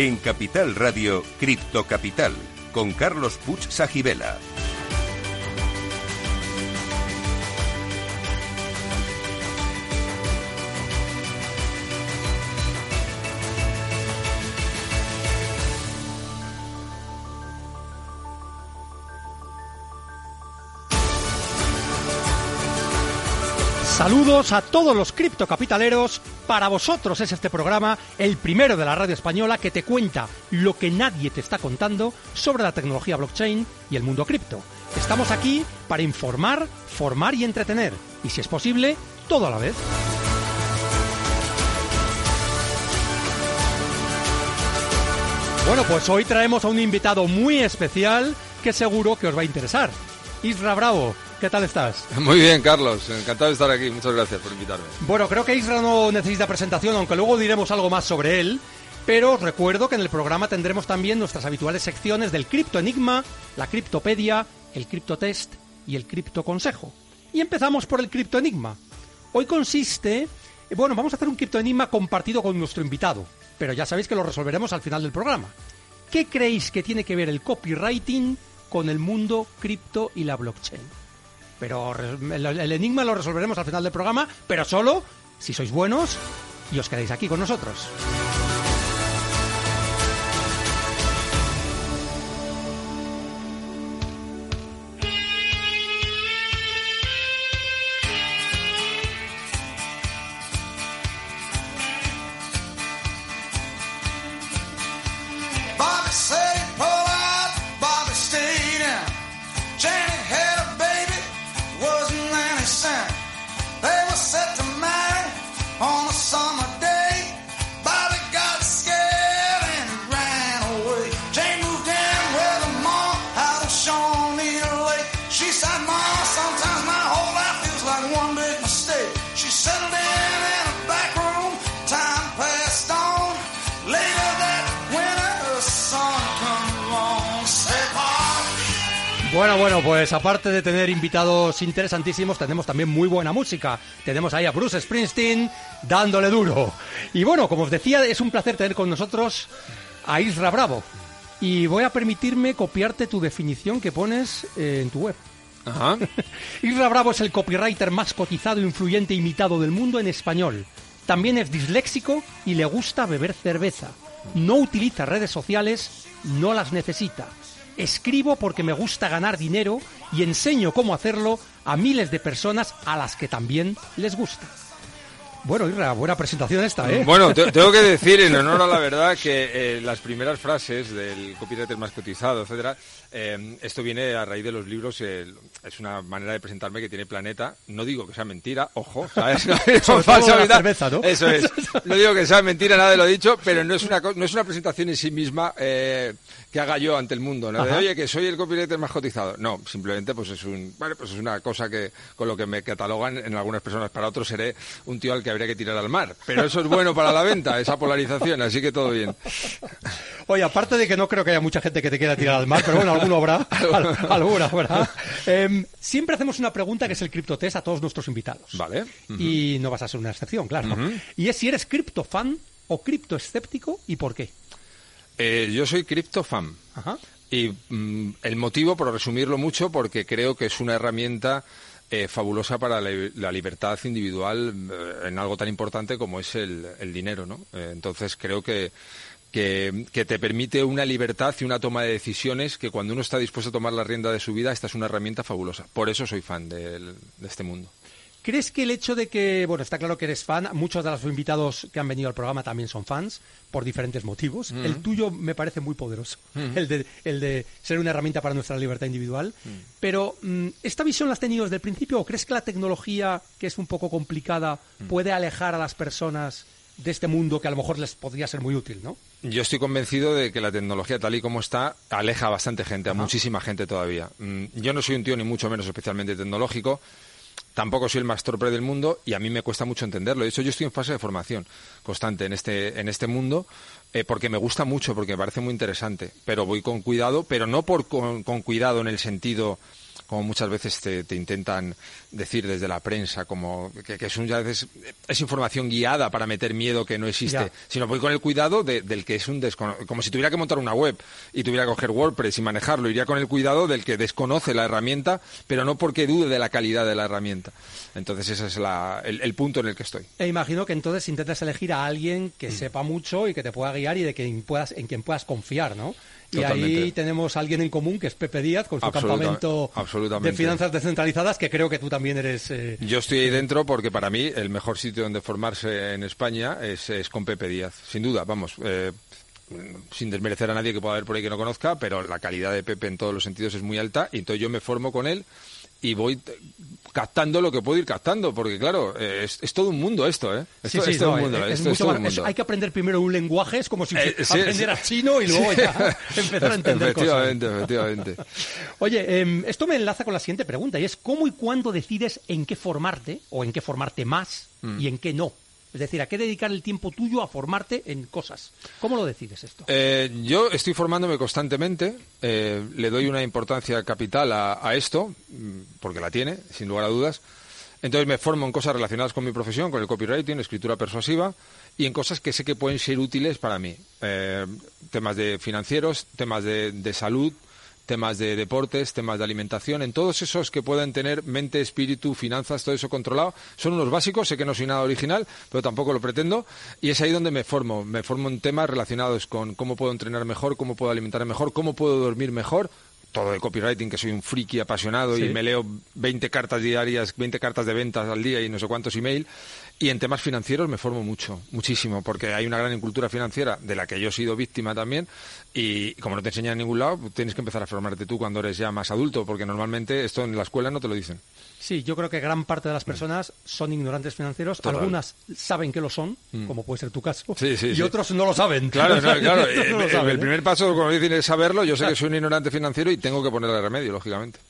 En Capital Radio, Cripto Capital, con Carlos Puch Sajibela. Saludos a todos los criptocapitaleros. Para vosotros es este programa, el primero de la radio española que te cuenta lo que nadie te está contando sobre la tecnología blockchain y el mundo cripto. Estamos aquí para informar, formar y entretener. Y si es posible, todo a la vez. Bueno, pues hoy traemos a un invitado muy especial que seguro que os va a interesar. Isra Bravo, ¿Qué tal estás? Muy bien, Carlos. Encantado de estar aquí. Muchas gracias por invitarme. Bueno, creo que Isra no necesita presentación, aunque luego diremos algo más sobre él. Pero os recuerdo que en el programa tendremos también nuestras habituales secciones del Cripto Enigma, la Criptopedia, el Criptotest y el Cripto Consejo. Y empezamos por el Cripto Enigma. Hoy consiste... Bueno, vamos a hacer un Cripto Enigma compartido con nuestro invitado, pero ya sabéis que lo resolveremos al final del programa. ¿Qué creéis que tiene que ver el copywriting con el mundo cripto y la blockchain? Pero el, enigma lo resolveremos al final del programa, pero solo si sois buenos y os quedáis aquí con nosotros. Bueno, pues aparte de tener invitados interesantísimos, tenemos también muy buena música. Tenemos ahí a Bruce Springsteen dándole duro. Y bueno, como os decía, es un placer tener con nosotros a Isra Bravo. Y voy a permitirme copiarte tu definición que pones eh, en tu web. Ajá. Isra Bravo es el copywriter más cotizado, influyente e imitado del mundo en español. También es disléxico y le gusta beber cerveza. No utiliza redes sociales, no las necesita escribo porque me gusta ganar dinero y enseño cómo hacerlo a miles de personas a las que también les gusta. Bueno, Irra, buena presentación esta, ¿eh? Bueno, tengo que decir, en honor a la verdad, que eh, las primeras frases del copywriter más cotizado, etcétera, eh, esto viene a raíz de los libros, eh, es una manera de presentarme que tiene Planeta. No digo que sea mentira, ojo, ¿sabes? cerveza, ¿no? Eso es. No digo que sea mentira, nada de lo dicho, pero no es una, no es una presentación en sí misma que haga yo ante el mundo, ¿no? De, oye, que soy el copywriter más cotizado. No, simplemente pues es un, bueno, pues es una cosa que con lo que me catalogan en algunas personas. Para otros seré un tío al que habría que tirar al mar. Pero eso es bueno para la venta, esa polarización, así que todo bien. Oye, aparte de que no creo que haya mucha gente que te quiera tirar al mar, pero bueno, alguno habrá, alguna habrá. Em, siempre hacemos una pregunta que es el criptotest a todos nuestros invitados. Vale. Y no vas a ser una excepción, claro. Y es si eres criptofan o criptoescéptico y por qué. Eh, yo soy criptofan. Ajá. Y mm, el motivo, por resumirlo mucho, porque creo que es una herramienta eh, fabulosa para la, libertad individual eh, en algo tan importante como es el, dinero, ¿no? entonces creo que, que, te permite una libertad y una toma de decisiones que cuando uno está dispuesto a tomar la rienda de su vida, esta es una herramienta fabulosa. Por eso soy fan de este mundo. ¿Crees que el hecho de que, bueno, está claro que eres fan, muchos de los invitados que han venido al programa también son fans, por diferentes motivos. El tuyo me parece muy poderoso, el, de, el de ser una herramienta para nuestra libertad individual. Pero, mm, ¿esta visión la has tenido desde el principio o crees que la tecnología, que es un poco complicada, puede alejar a las personas de este mundo que a lo mejor les podría ser muy útil, ¿no? Yo estoy convencido de que la tecnología tal y como está aleja a bastante gente, a muchísima gente todavía. Mm, yo no soy un tío ni mucho menos especialmente tecnológico, tampoco soy el más torpe del mundo y a mí me cuesta mucho entenderlo. De hecho, yo estoy en fase de formación constante en este, en este mundo eh, porque me gusta mucho, porque me parece muy interesante. Pero voy con cuidado, pero no por con, cuidado en el sentido como muchas veces te, te intentan decir desde la prensa, como que, que es, un, ya veces, es información guiada para meter miedo que no existe, Ya. sino voy con el cuidado de- del que es un desconocido. Como si tuviera que montar una web y tuviera que coger WordPress y manejarlo, iría con el cuidado del que desconoce la herramienta, pero no porque dude de la calidad de la herramienta. Entonces ese es la- el, el punto en el que estoy. E imagino que entonces intentas elegir a alguien Mm. que sepa mucho y que te pueda guiar y de quien puedas, en quien puedas confiar, ¿no? Y ahí Totalmente. tenemos a alguien en común que es Pepe Díaz con su campamento absolutamente. De finanzas descentralizadas que creo que tú también eres... eh, Yo estoy ahí dentro porque para mí el mejor sitio donde formarse en España es, es con Pepe Díaz, sin duda, vamos. eh, sin desmerecer a nadie que pueda haber por ahí que no conozca, pero la calidad de Pepe en todos los sentidos es muy alta y entonces yo me formo con él y voy captando lo que puedo ir captando, porque claro, eh, es, es todo un mundo esto, ¿eh? Sí, Esto- sí, es todo no, un mundo, es- es esto es mucho todo más- un es- mundo. hay que aprender primero un lenguaje, es como si Eh, sí, aprendieras chino y luego ya empezar a entender cosas. Efectivamente, efectivamente. Oye, em, esto me enlaza con la siguiente pregunta y es ¿cómo y cuándo decides en qué formarte o en qué formarte más Mm. y en qué no? Es decir, ¿a qué dedicar el tiempo tuyo a formarte en cosas? ¿Cómo lo decides esto? Eh, yo estoy formándome constantemente, eh, le doy una importancia capital a, esto, mm, porque la tiene, sin lugar a dudas. Entonces me formo en cosas relacionadas con mi profesión, con el copywriting, escritura persuasiva, y en cosas que sé que pueden ser útiles para mí. Eh, temas de financieros, temas de salud, temas de deportes, temas de alimentación, en todos esos que puedan tener mente, espíritu, finanzas, todo eso controlado, son unos básicos, sé que no soy nada original, pero tampoco lo pretendo, y es ahí donde me formo, me formo en temas relacionados con cómo puedo entrenar mejor, cómo puedo alimentarme mejor, cómo puedo dormir mejor, todo de copywriting, que soy un friki apasionado Sí. y me leo 20 cartas diarias, 20 cartas de ventas al día y no sé cuántos email. Y en temas financieros me formo mucho, muchísimo, porque hay una gran incultura financiera de la que yo he sido víctima también. Y como no te enseñan en ningún lado, tienes que empezar a formarte tú cuando eres ya más adulto, porque normalmente esto en la escuela no te lo dicen. Sí, yo creo que gran parte de las personas son ignorantes financieros. Total. Algunas saben que lo son, como puede ser tu caso, Sí, sí, y sí. otros no lo saben. Claro, no, claro. No lo eh, saben, el ¿eh? primer paso, como dicen, es saberlo. Yo sé que soy un ignorante financiero y tengo que ponerle remedio, lógicamente.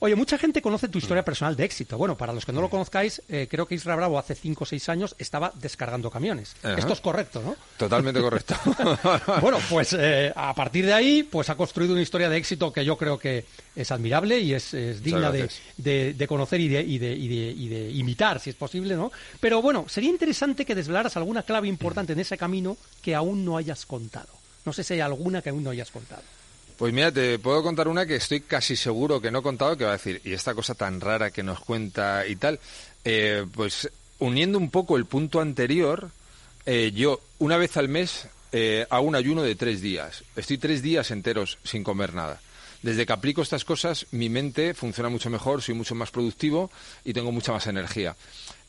Oye, mucha gente conoce tu Mm. historia personal de éxito. Bueno, para los que no lo conozcáis, eh, creo que Isra Bravo hace 5 o 6 años estaba descargando camiones. Ajá. Esto es correcto, ¿no? Totalmente correcto. bueno, pues eh, a partir de ahí, pues ha construido una historia de éxito que yo creo que es admirable y es, es digna de, de- de conocer y de, y, de, y, de, y de imitar, si es posible, ¿no? Pero bueno, sería interesante que desvelaras alguna clave importante en ese camino que aún no hayas contado. No sé si hay alguna que aún no hayas contado. Pues mira, te puedo contar una que estoy casi seguro que no he contado, que va a decir, y esta cosa tan rara que nos cuenta y tal, eh, pues uniendo un poco el punto anterior, eh, yo una vez al mes eh, hago un ayuno de tres días. Estoy tres días enteros sin comer nada. Desde que aplico estas cosas, mi mente funciona mucho mejor, soy mucho más productivo y tengo mucha más energía.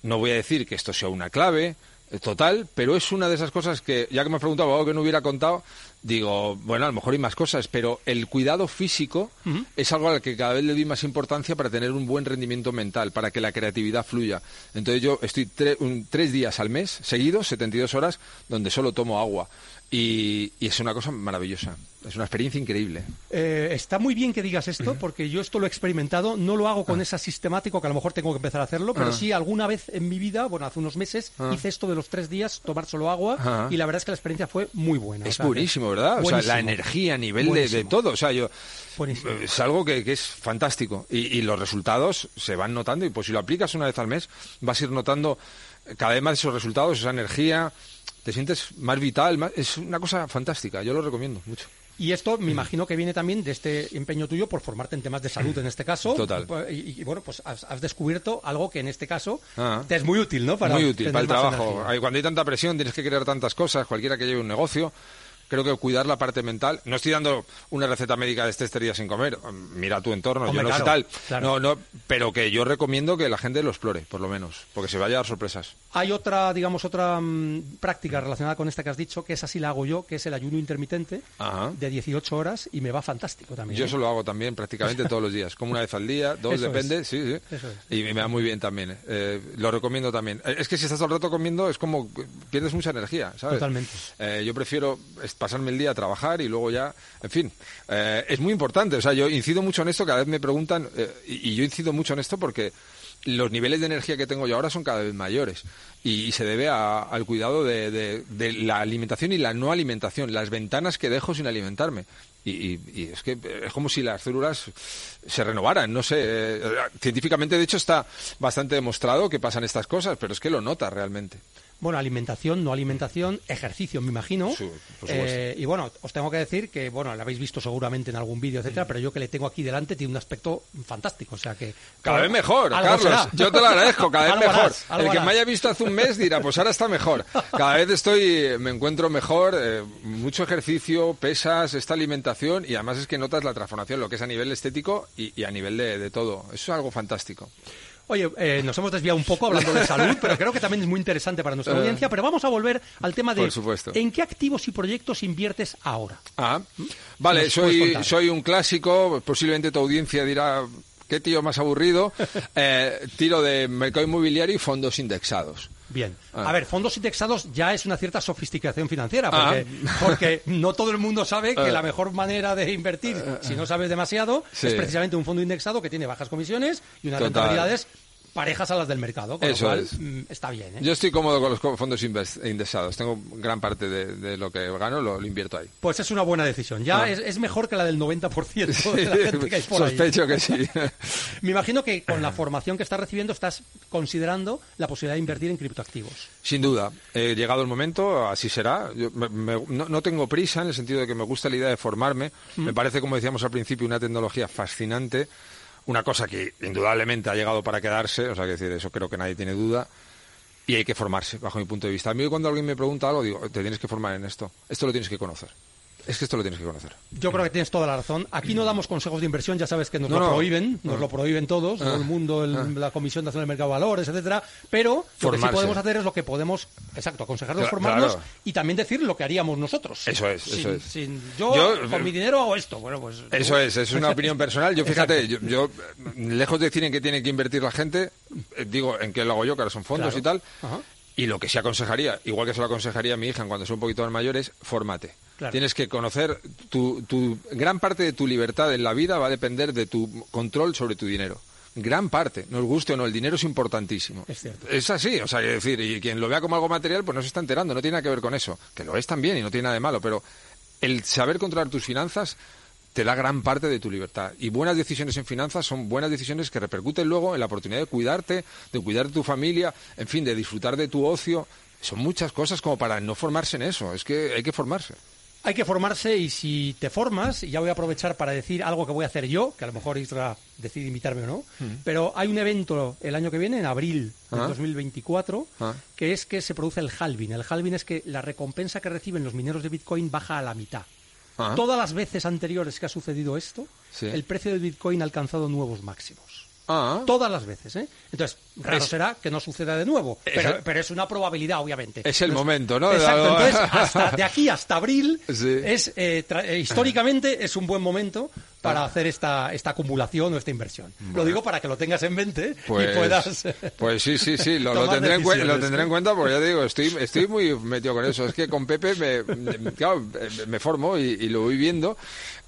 No voy a decir que esto sea una clave total, pero es una de esas cosas que, ya que me has preguntado algo que no hubiera contado, digo, bueno, a lo mejor hay más cosas, pero el cuidado físico es algo al que cada vez le doy más importancia para tener un buen rendimiento mental, para que la creatividad fluya. Entonces yo estoy tre- un- tres días al mes, seguidos, 72 horas, donde solo tomo agua. Y, y es una cosa maravillosa, es una experiencia increíble. Eh, está muy bien que digas esto, porque yo esto lo he experimentado, no lo hago Ah. con esa sistemático, que a lo mejor tengo que empezar a hacerlo, pero sí alguna vez en mi vida, bueno, hace unos meses, hice esto de los tres días, tomar solo agua, Ah. y la verdad es que la experiencia fue muy buena. o Es sea buenísimo, ¿verdad? O sea, la energía a nivel de, todo. O sea, yo. Buenísimo. Es algo que, que es fantástico. Y, y los resultados se van notando. Y pues si lo aplicas una vez al mes, vas a ir notando cada vez más esos resultados, esa energía. Te sientes más vital. más- es una cosa fantástica. Yo lo recomiendo mucho. Y esto me imagino que viene también de este empeño tuyo por formarte en temas de salud en este caso. Total. Y, y, bueno, pues has, has descubierto algo que en este caso Ah. te es muy útil, ¿no? Para Muy útil para el trabajo. energía. Cuando hay tanta presión, tienes que crear tantas cosas. Cualquiera que lleve un negocio. Creo que cuidar la parte mental. No estoy dando una receta médica de este este día sin comer. Mira tu entorno, Hombre, yo no sé claro, tal. claro. No, no, pero que yo recomiendo que la gente lo explore, por lo menos, porque se va a llevar sorpresas. Hay otra, digamos, otra mm, práctica relacionada con esta que has dicho, que esa sí la hago yo, que es el ayuno intermitente Ajá. de 18 horas y me va fantástico también. Yo ¿eh? eso lo hago también prácticamente todos los días, como una vez al día, dos, Eso depende, es. sí, sí. Eso es. Y me va muy bien también. eh. Eh, lo recomiendo también. Es que si estás todo el rato comiendo es como pierdes mucha energía, ¿sabes? Totalmente. Eh, yo prefiero es- pasarme el día a trabajar y luego ya, en fin, eh, es muy importante. O sea, yo incido mucho en esto, cada vez me preguntan, eh, y, yo incido mucho en esto porque los niveles de energía que tengo yo ahora son cada vez mayores. y, se debe al cuidado de, la alimentación y la no alimentación, las ventanas que dejo sin alimentarme. Y, es que es como si las células se renovaran, no sé. Eh, científicamente, de hecho, está bastante demostrado que pasan estas cosas, pero es que lo nota realmente. Bueno, alimentación, no alimentación, ejercicio, me imagino. Eh, y bueno, os tengo que decir que, bueno, lo habéis visto seguramente en algún vídeo, etcétera, pero yo que le tengo aquí delante tiene un aspecto fantástico, o sea que... Cada vez mejor, Carlos, yo te lo agradezco, cada vez mejor. El que me haya visto hace un mes dirá, pues ahora está mejor. Cada vez estoy, me encuentro mejor, eh, mucho ejercicio, pesas, esta alimentación, y además es que notas la transformación, lo que es a nivel estético y, a nivel de, de todo. Eso es algo fantástico. Oye, eh, nos hemos desviado un poco hablando de salud, pero creo que también es muy interesante para nuestra eh. audiencia. Pero vamos a volver al tema de en qué activos y proyectos inviertes ahora. Ah, vale, soy, soy un clásico, posiblemente tu audiencia dirá, qué tío más aburrido, eh, tiro de mercado inmobiliario y fondos indexados. Bien. Ah. A ver, fondos indexados ya es una cierta sofisticación financiera, porque, ah. porque no todo el mundo sabe que ah. la mejor manera de invertir, si no sabes demasiado, es precisamente un fondo indexado que tiene bajas comisiones y unas rentabilidades parejas a las del mercado, con Eso lo cual es. Mm, está bien. ¿eh? Yo estoy cómodo con los fondos indexados. Tengo gran parte de, lo que gano, lo, invierto ahí. Pues es una buena decisión. Ya ah. es, mejor que la del 90% de la gente que hay por Sospecho que sí. Me imagino que con la formación que estás recibiendo estás considerando la posibilidad de invertir en criptoactivos. Sin duda. He llegado el momento, así será. no, tengo prisa en el sentido de que me gusta la idea de formarme. Mm. Me parece, como decíamos al principio, una tecnología fascinante una cosa que indudablemente ha llegado para quedarse, o sea, que decir, eso creo que nadie tiene duda, y hay que formarse, bajo mi punto de vista. A mí cuando alguien me pregunta algo, digo, te tienes que formar en esto, esto lo tienes que conocer. Es que esto lo tienes que conocer. Yo creo que tienes toda la razón. Aquí no damos consejos de inversión, ya sabes que nos lo prohíben, nos lo prohíben todos, todo el mundo, ah. la Comisión Nacional del Mercado de Valores, etcétera. Pero lo que sí podemos hacer es lo que podemos, exacto, aconsejarnos, formarnos y también decir lo que haríamos nosotros. Eso es, eso es. yo, con mi dinero hago esto. Bueno, pues. Eso es, es una opinión personal. Yo fíjate, yo, lejos de decir en qué tiene que invertir la gente, eh, digo en qué lo hago yo, que ahora son fondos y tal. Y lo que sí aconsejaría, igual que se lo aconsejaría a mi hija cuando son un poquito más mayores, fórmate. Tienes que conocer tu, tu gran parte de tu libertad en la vida va a depender de tu control sobre tu dinero gran parte, nos guste o no, el dinero es importantísimo. Es cierto. Es así, o sea, que decir, y quien lo vea como algo material, pues no se está enterando, no tiene nada que ver con eso, que lo es también y no tiene nada de malo, pero el saber controlar tus finanzas te da gran parte de tu libertad. Y buenas decisiones en finanzas son buenas decisiones que repercuten luego en la oportunidad de cuidarte, de cuidar de tu familia, en fin, de disfrutar de tu ocio. Son muchas cosas como para no formarse en eso, es que hay que formarse. Hay que formarse y si te formas, y ya voy a aprovechar para decir algo que voy a hacer yo, que a lo mejor Isra decide invitarme o no, mm. pero hay un evento el año que viene, en abril de 2024, ah. ah. que es que se produce el halving. El halving es que la recompensa que reciben los mineros de Bitcoin baja a la mitad. Ah. Todas las veces anteriores que ha sucedido esto, el precio del Bitcoin ha alcanzado nuevos máximos. Ah. Todas las veces, ¿eh? Entonces, raro será que no suceda de nuevo, pero, es una probabilidad, obviamente. Es el momento, ¿no? Exacto, entonces, de aquí hasta abril, es eh, eh, históricamente es un buen momento para hacer esta, esta acumulación o esta inversión. Lo digo para que lo tengas en mente y pues, puedas. Pues sí, sí, sí, lo, tendré, en lo tendré en cuenta porque ya te digo, estoy, estoy muy metido con eso. Es que con Pepe me, claro, me formo y, lo voy viendo.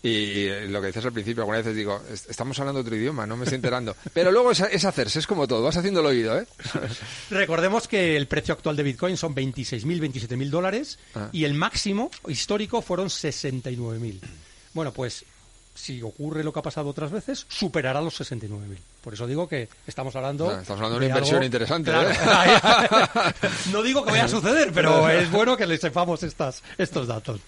Y lo que dices al principio, algunas veces digo, estamos hablando otro idioma, no me estoy enterando. Pero luego es, hacerse, es como todo, vas haciendo el oído, ¿eh? Recordemos que el precio actual de Bitcoin son 26.000, 27.000 dólares ah. y el máximo histórico fueron 69.000. Bueno, pues si ocurre lo que ha pasado otras veces, superará los 69.000. Por eso digo que estamos hablando... estamos hablando de, una inversión interesante. ¿eh? no digo que vaya a suceder, pero es bueno que le sepamos estas, estos datos.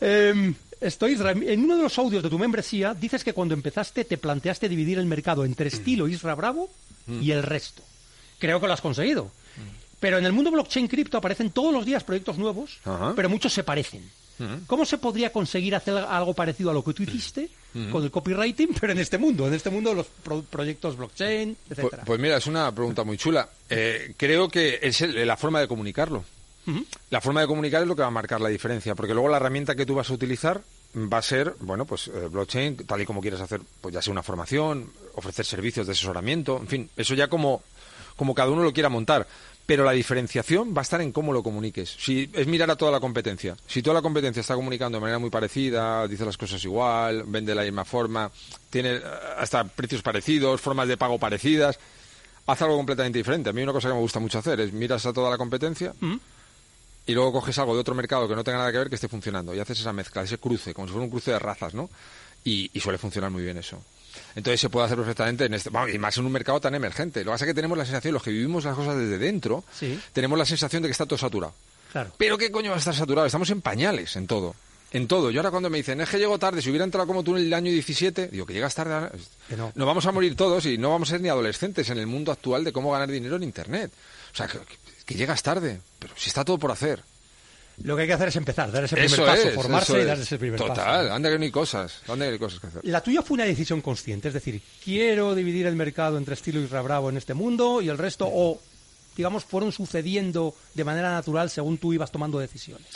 Em, estoy, en uno de los audios de tu membresía dices que cuando empezaste te planteaste dividir el mercado entre estilo Isra Bravo y el resto. Creo que lo has conseguido. Pero en el mundo blockchain cripto aparecen todos los días proyectos nuevos, pero muchos se parecen. ¿Cómo se podría conseguir hacer algo parecido a lo que tú hiciste con el copywriting, pero en este mundo, en este mundo de los proyectos blockchain, etcétera? Pues, pues, mira, es una pregunta muy chula. Eh, creo que es la forma de comunicarlo. La forma de comunicar es lo que va a marcar la diferencia, porque luego la herramienta que tú vas a utilizar va a ser, bueno, pues eh, blockchain, tal y como quieras hacer, pues ya sea una formación, ofrecer servicios de asesoramiento, en fin, eso ya como, como cada uno lo quiera montar pero la diferenciación va a estar en cómo lo comuniques. Si es mirar a toda la competencia. Si toda la competencia está comunicando de manera muy parecida, dice las cosas igual, vende de la misma forma, tiene eh, hasta precios parecidos, formas de pago parecidas, haz algo completamente diferente. A mí una cosa que me gusta mucho hacer es miras a toda la competencia ¿Mm? y luego coges algo de otro mercado que no tenga nada que ver que esté funcionando y haces esa mezcla, ese cruce, como si fuera un cruce de razas, ¿no? Y, y suele funcionar muy bien eso. Entonces se puede hacer perfectamente en este, vamos, y más en un mercado tan emergente. Lo que pasa es que tenemos la sensación, los que vivimos las cosas desde dentro, Sí. tenemos la sensación de que está todo saturado. Claro. Pero ¿qué coño va a estar saturado? Estamos en pañales en todo. En todo. Yo ahora cuando me dicen, es que llego tarde, si hubiera entrado como tú en el año 17, digo que llegas tarde. Que no. Nos vamos a morir todos y no vamos a ser ni adolescentes en el mundo actual de cómo ganar dinero en Internet. O sea, que llegas tarde, pero si está todo por hacer. Lo que hay que hacer es empezar, dar ese primer Eso paso, es, formarse y dar es. ese primer Total, paso. anda que no hay cosas, anda que no hay cosas que hacer. La tuya fue una decisión consciente, es decir, quiero dividir el mercado entre estilo y Bravo en este mundo y el resto, o digamos, fueron sucediendo de manera natural según tú ibas tomando decisiones.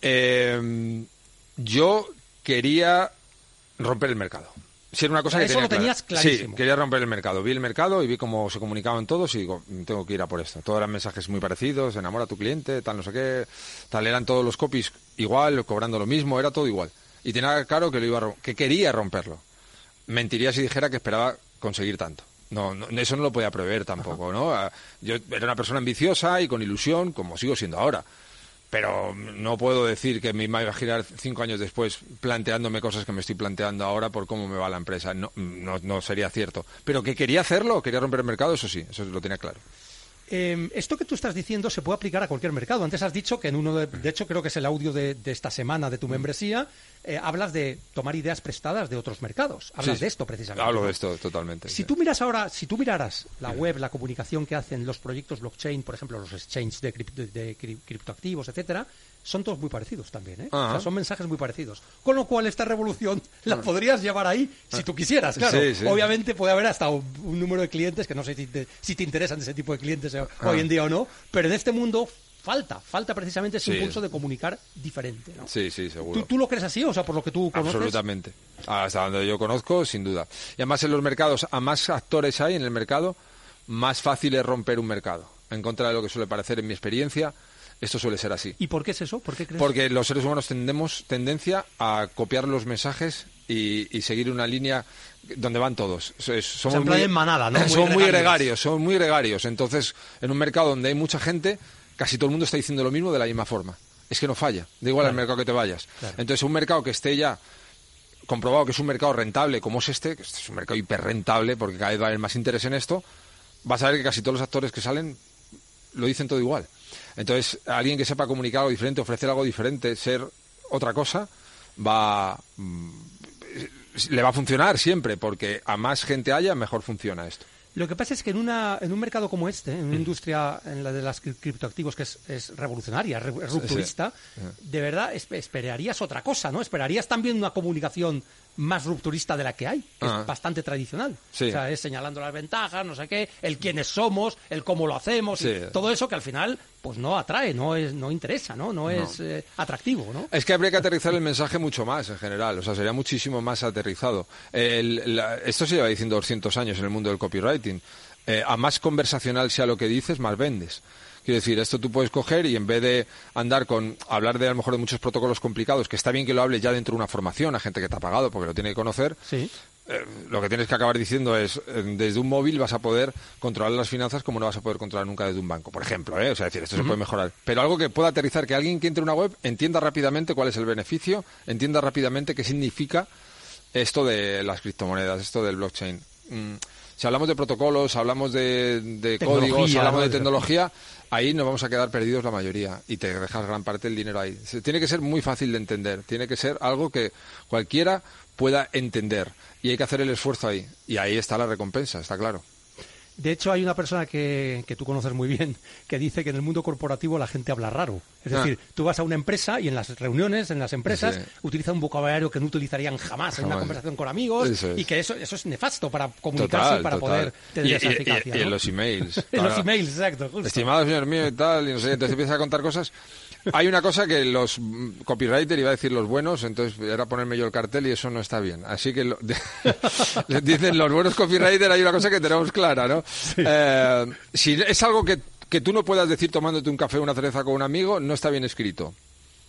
Eh, yo quería romper el mercado. Si era una cosa O sea, que eso tenía lo clara. tenías clarísimo. Sí, quería romper el mercado. Vi el mercado y vi cómo se comunicaban todos y digo, "Mm, tengo que ir a por esto. Todos eran mensajes muy parecidos, enamora a tu cliente, tal no sé qué, tal eran todos los copies igual, cobrando lo mismo, era todo igual. Y tenía claro que lo iba a que quería romperlo. Mentiría si dijera que esperaba conseguir tanto. No, no, eso no lo podía prever tampoco, ¿no? Yo era una persona ambiciosa y con ilusión, como sigo siendo ahora. Pero no puedo decir que me iba a imaginar cinco años después planteándome cosas que me estoy planteando ahora por cómo me va la empresa. No, no, no sería cierto. Pero que quería hacerlo, quería romper el mercado, eso sí, eso lo tenía claro. Eh, esto que tú estás diciendo se puede aplicar a cualquier mercado. Antes has dicho que en uno de, de hecho creo que es el audio de, de esta semana de tu membresía, eh, hablas de tomar ideas prestadas de otros mercados. Hablas Sí, de esto precisamente. Hablo ¿no? de esto totalmente. Si sí. tú miras ahora, si tú miraras la web, la comunicación que hacen los proyectos blockchain, por ejemplo, los exchanges de, cripto- de cri- criptoactivos, etcétera, son todos muy parecidos también, ¿eh? O sea, son mensajes muy parecidos. Con lo cual esta revolución la podrías llevar ahí si tú quisieras, claro. Sí, sí. Obviamente puede haber hasta un, un número de clientes que no sé si te, si te interesan ese tipo de clientes eh, Ah. hoy en día o no, pero en este mundo falta, falta precisamente ese Sí. impulso de comunicar diferente, ¿no? Sí, sí, seguro. ¿Tú, tú lo crees así? O sea, por lo que tú conoces. Absolutamente. Hasta donde yo conozco, sin duda. Y además en los mercados, a más actores hay en el mercado, más fácil es romper un mercado. En contra de lo que suele parecer en mi experiencia, esto suele ser así. ¿Y por qué es eso? ¿Por qué crees? Porque los seres humanos tendemos tendencia a copiar los mensajes y, y seguir una línea donde van todos. Somos en manada, ¿no? Muy Son muy gregarios. son muy gregarios. Entonces, en un mercado donde hay mucha gente, casi todo el mundo está diciendo lo mismo de la misma forma. Es que no falla, da igual al mercado que te vayas. Claro. Entonces, un mercado que esté ya comprobado que es un mercado rentable, como es este, que este es un mercado hiperrentable, porque cada vez va a haber más interés en esto, vas a ver que casi todos los actores que salen lo dicen todo igual. Entonces, alguien que sepa comunicar algo diferente, ofrecer algo diferente, ser otra cosa, va mm, le va a funcionar siempre, porque a más gente haya, mejor funciona esto. Lo que pasa es que en, una, en un mercado como este, Mm. en una industria, en la de las cri- criptoactivos, que es, es revolucionaria, re- es rupturista, de verdad esp- esperarías otra cosa, ¿no? Esperarías también una comunicación más rupturista de la que hay, que Ah. es bastante tradicional. Sí. O sea, es señalando las ventajas, no sé qué, el quiénes somos, el cómo lo hacemos, y todo eso que al final pues no atrae, no es no interesa, ¿no? No, es eh, atractivo, ¿no? Es que habría que aterrizar el mensaje mucho más en general, o sea, sería muchísimo más aterrizado. El- la- esto se lleva diciendo 200 años en el mundo del copywriting. Eh, a más conversacional sea lo que dices, más vendes. Quiero decir, esto tú puedes coger y en vez de andar con, hablar de a lo mejor de muchos protocolos complicados, que está bien que lo hables ya dentro de una formación a gente que te ha pagado porque lo tiene que conocer, Sí. Eh, lo que tienes que acabar diciendo es, eh, desde un móvil vas a poder controlar las finanzas como no vas a poder controlar nunca desde un banco, por ejemplo, ¿eh? O sea, decir, esto se puede mejorar. Pero algo que pueda aterrizar, que alguien que entre en una web entienda rápidamente cuál es el beneficio, entienda rápidamente qué significa esto de las criptomonedas, esto del blockchain. Mm, si hablamos de protocolos, hablamos de, de códigos, hablamos de tecnología, ahí nos vamos a quedar perdidos la mayoría y te dejas gran parte del dinero ahí. Se- Tiene que ser muy fácil de entender, tiene que ser algo que cualquiera pueda entender y hay que hacer el esfuerzo ahí. Y ahí está la recompensa, está claro. De hecho, hay una persona que, que tú conoces muy bien que dice que en el mundo corporativo la gente habla raro. Es Ah. decir, tú vas a una empresa y en las reuniones, en las empresas, Sí. utiliza un vocabulario que no utilizarían jamás, en una conversación con amigos es. y que eso, eso es nefasto para comunicarse Total, y para total. poder tener y, esa y- y- eficacia. y en los emails. En los emails, exacto. justo. Estimado señor mío y tal, y no sé, entonces empieza a contar cosas. Hay una cosa que los mm, copywriters, iba a decir los buenos, entonces era ponerme yo el cartel y eso no está bien. Así que lo- les dicen los buenos copywriters, hay una cosa que tenemos clara, ¿no? Eh, si es algo que, que tú no puedas decir tomándote un café o una cerveza con un amigo, no está bien escrito.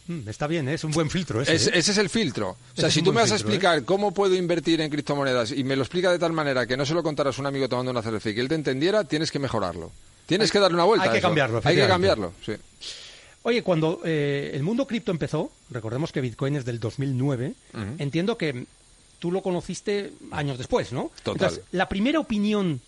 Mm, está bien, ¿eh? es un buen filtro ese. ¿eh? Ese es el filtro. O sea, si tú me vas a explicar cómo puedo invertir en criptomonedas y me lo explica de tal manera que no se lo contaras a un amigo tomando una cerveza y que él te entendiera, tienes que mejorarlo. Tienes que darle una vuelta. Hay que cambiarlo. Hay que cambiarlo, sí. Oye, cuando el mundo cripto empezó, recordemos que Bitcoin es del 2009, entiendo que tú lo conociste años después, ¿no? Total. la primera opinión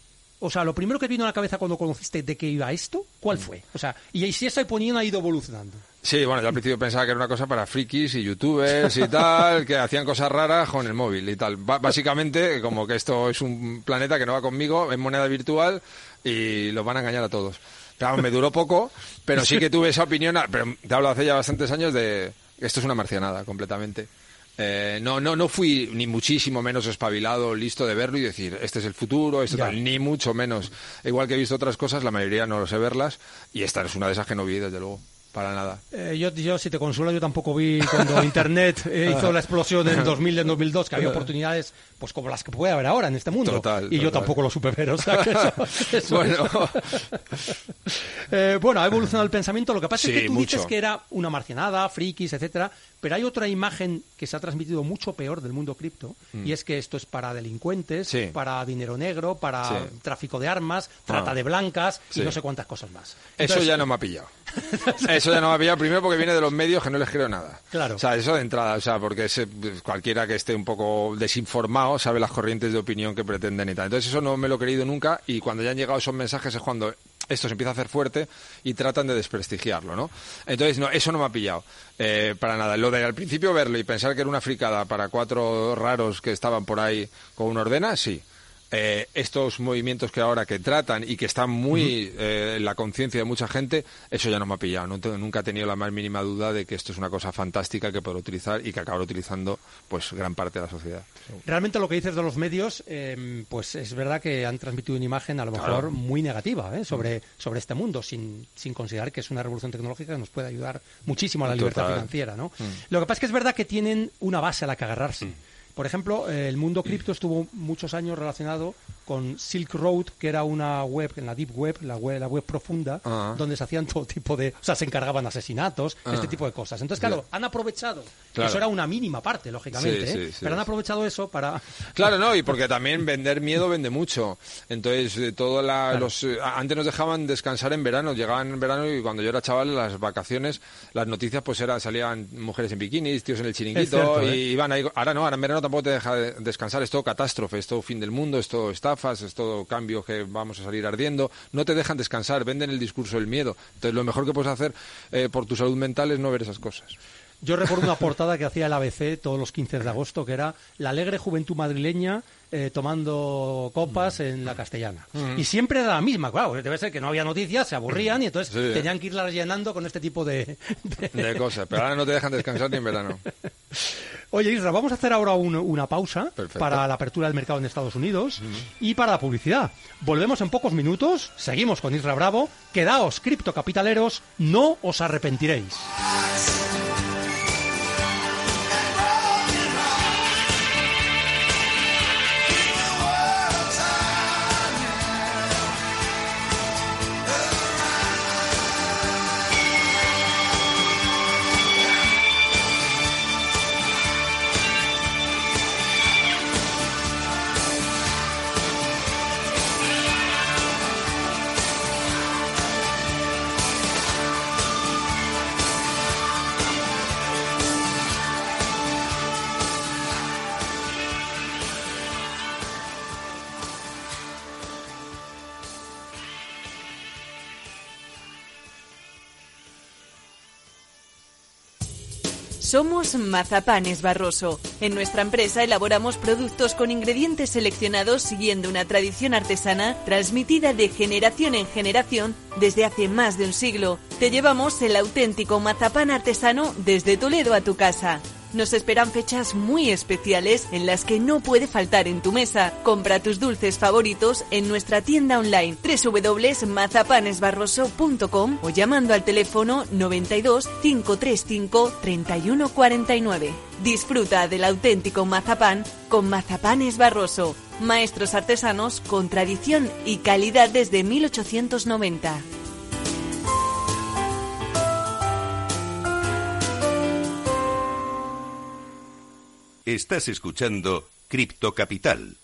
o sea, lo primero que vino a la cabeza cuando conociste de que iba esto, ¿cuál fue? O sea, y si esa opinión ha ido evolucionando. Sí, bueno, yo al principio pensaba que era una cosa para frikis y youtubers y tal, que hacían cosas raras con el móvil y tal. básicamente, como que esto es un planeta que no va conmigo, es moneda virtual y los van a engañar a todos. Claro, me duró poco, pero sí que tuve esa opinión, pero te hablo hace ya bastantes años de esto es una marcianada completamente. Eh, no, no, no fui ni muchísimo menos espabilado, listo de verlo y decir, este es el futuro, esto tal, ni mucho menos. Igual que he visto otras cosas, la mayoría no lo sé verlas, y esta es una de esas que no vi, desde luego. Para nada. Eh, yo, yo, si te consuelo, yo tampoco vi cuando Internet eh, hizo la explosión en 2000, en 2002, que había oportunidades pues como las que puede haber ahora en este mundo. Total, y yo tampoco lo supe ver, o sea bueno. eh, bueno, ha evolucionado el pensamiento. Lo que pasa es que tú dices que era una marcianada, frikis, etcétera, pero hay otra imagen que se ha transmitido mucho peor del mundo cripto, mm. y es que esto es para delincuentes, para dinero negro, para tráfico de armas, trata ah. de blancas y no sé cuántas cosas más. eso ya no me ha pillado. eso ya no me ha pillado primero porque viene de los medios que no les creo nada. Claro. O sea, eso de entrada, o sea, porque cualquiera que esté un poco desinformado sabe las corrientes de opinión que pretenden y tal. Entonces eso no me lo he creído nunca y cuando ya han llegado esos mensajes es cuando esto se empieza a hacer fuerte y tratan de desprestigiarlo, ¿no? Entonces, no, eso no me ha pillado eh, para nada. Lo de al principio verlo y pensar que era una fricada para cuatro raros que estaban por ahí con una ordena, sí. Eh, estos movimientos que ahora que tratan y que están muy eh, en la conciencia de mucha gente, eso ya no me ha pillado. nunca he tenido la más mínima duda de que esto es una cosa fantástica que puedo utilizar y que acabará utilizando pues gran parte de la sociedad. Realmente lo que dices de los medios, em, pues es verdad que han transmitido una imagen a lo mejor muy negativa ¿eh? sobre, sobre este mundo, sin, sin considerar que es una revolución tecnológica que nos puede ayudar muchísimo a la libertad financiera. ¿no? Mm. Lo que pasa es que es verdad que tienen una base a la que agarrarse. Mm. Por ejemplo, el mundo cripto estuvo muchos años relacionado con Silk Road, que era una web, en la Deep Web, la web, la web profunda, ah. donde se hacían todo tipo de... O sea, se encargaban asesinatos, ah. este tipo de cosas. Entonces, claro, han aprovechado. Eso era una mínima parte, lógicamente, ¿eh? pero han aprovechado eso para... Claro, no, y porque también vender miedo vende mucho. Entonces, eh, todo los... antes nos dejaban descansar en verano, llegaban en verano y cuando yo era chaval, las vacaciones, las noticias pues eran, salían mujeres en bikinis, tíos en el chiringuito, y iban ahí... Ahora no, ahora en verano tampoco te deja descansar, es todo catástrofe, es todo fin del mundo, es todo estafas, es todo cambio que vamos a salir ardiendo, no te dejan descansar, venden el discurso del miedo. Entonces lo mejor que puedes hacer eh, por tu salud mental es no ver esas cosas. Yo recuerdo una portada que hacía el ABC todos los 15 de agosto, que era la alegre juventud madrileña eh, tomando copas en la castellana. Mm. Y siempre era la misma, claro, debe ser que no había noticias, se aburrían y entonces tenían que irla llenando con este tipo de... de... cosas, pero ahora no te dejan descansar ni en verano. Oye, Isra, vamos a hacer ahora una pausa para la apertura del mercado en Estados Unidos y para la publicidad. Volvemos en pocos minutos, seguimos con Isra Bravo. Quedaos, criptocapitaleros, no os arrepentiréis. Somos Mazapanes Barroso. En nuestra empresa elaboramos productos con ingredientes seleccionados siguiendo una tradición artesana transmitida de generación en generación desde hace más de un siglo. Te llevamos el auténtico mazapán artesano desde Toledo a tu casa. Nos esperan fechas muy especiales en las que no puede faltar en tu mesa. Compra tus dulces favoritos en nuestra tienda online www.mazapanesbarroso.com o llamando al teléfono 92 535 3149. Disfruta del auténtico mazapán con Mazapanes Barroso, maestros artesanos con tradición y calidad desde 1890. Estás escuchando Cripto Capital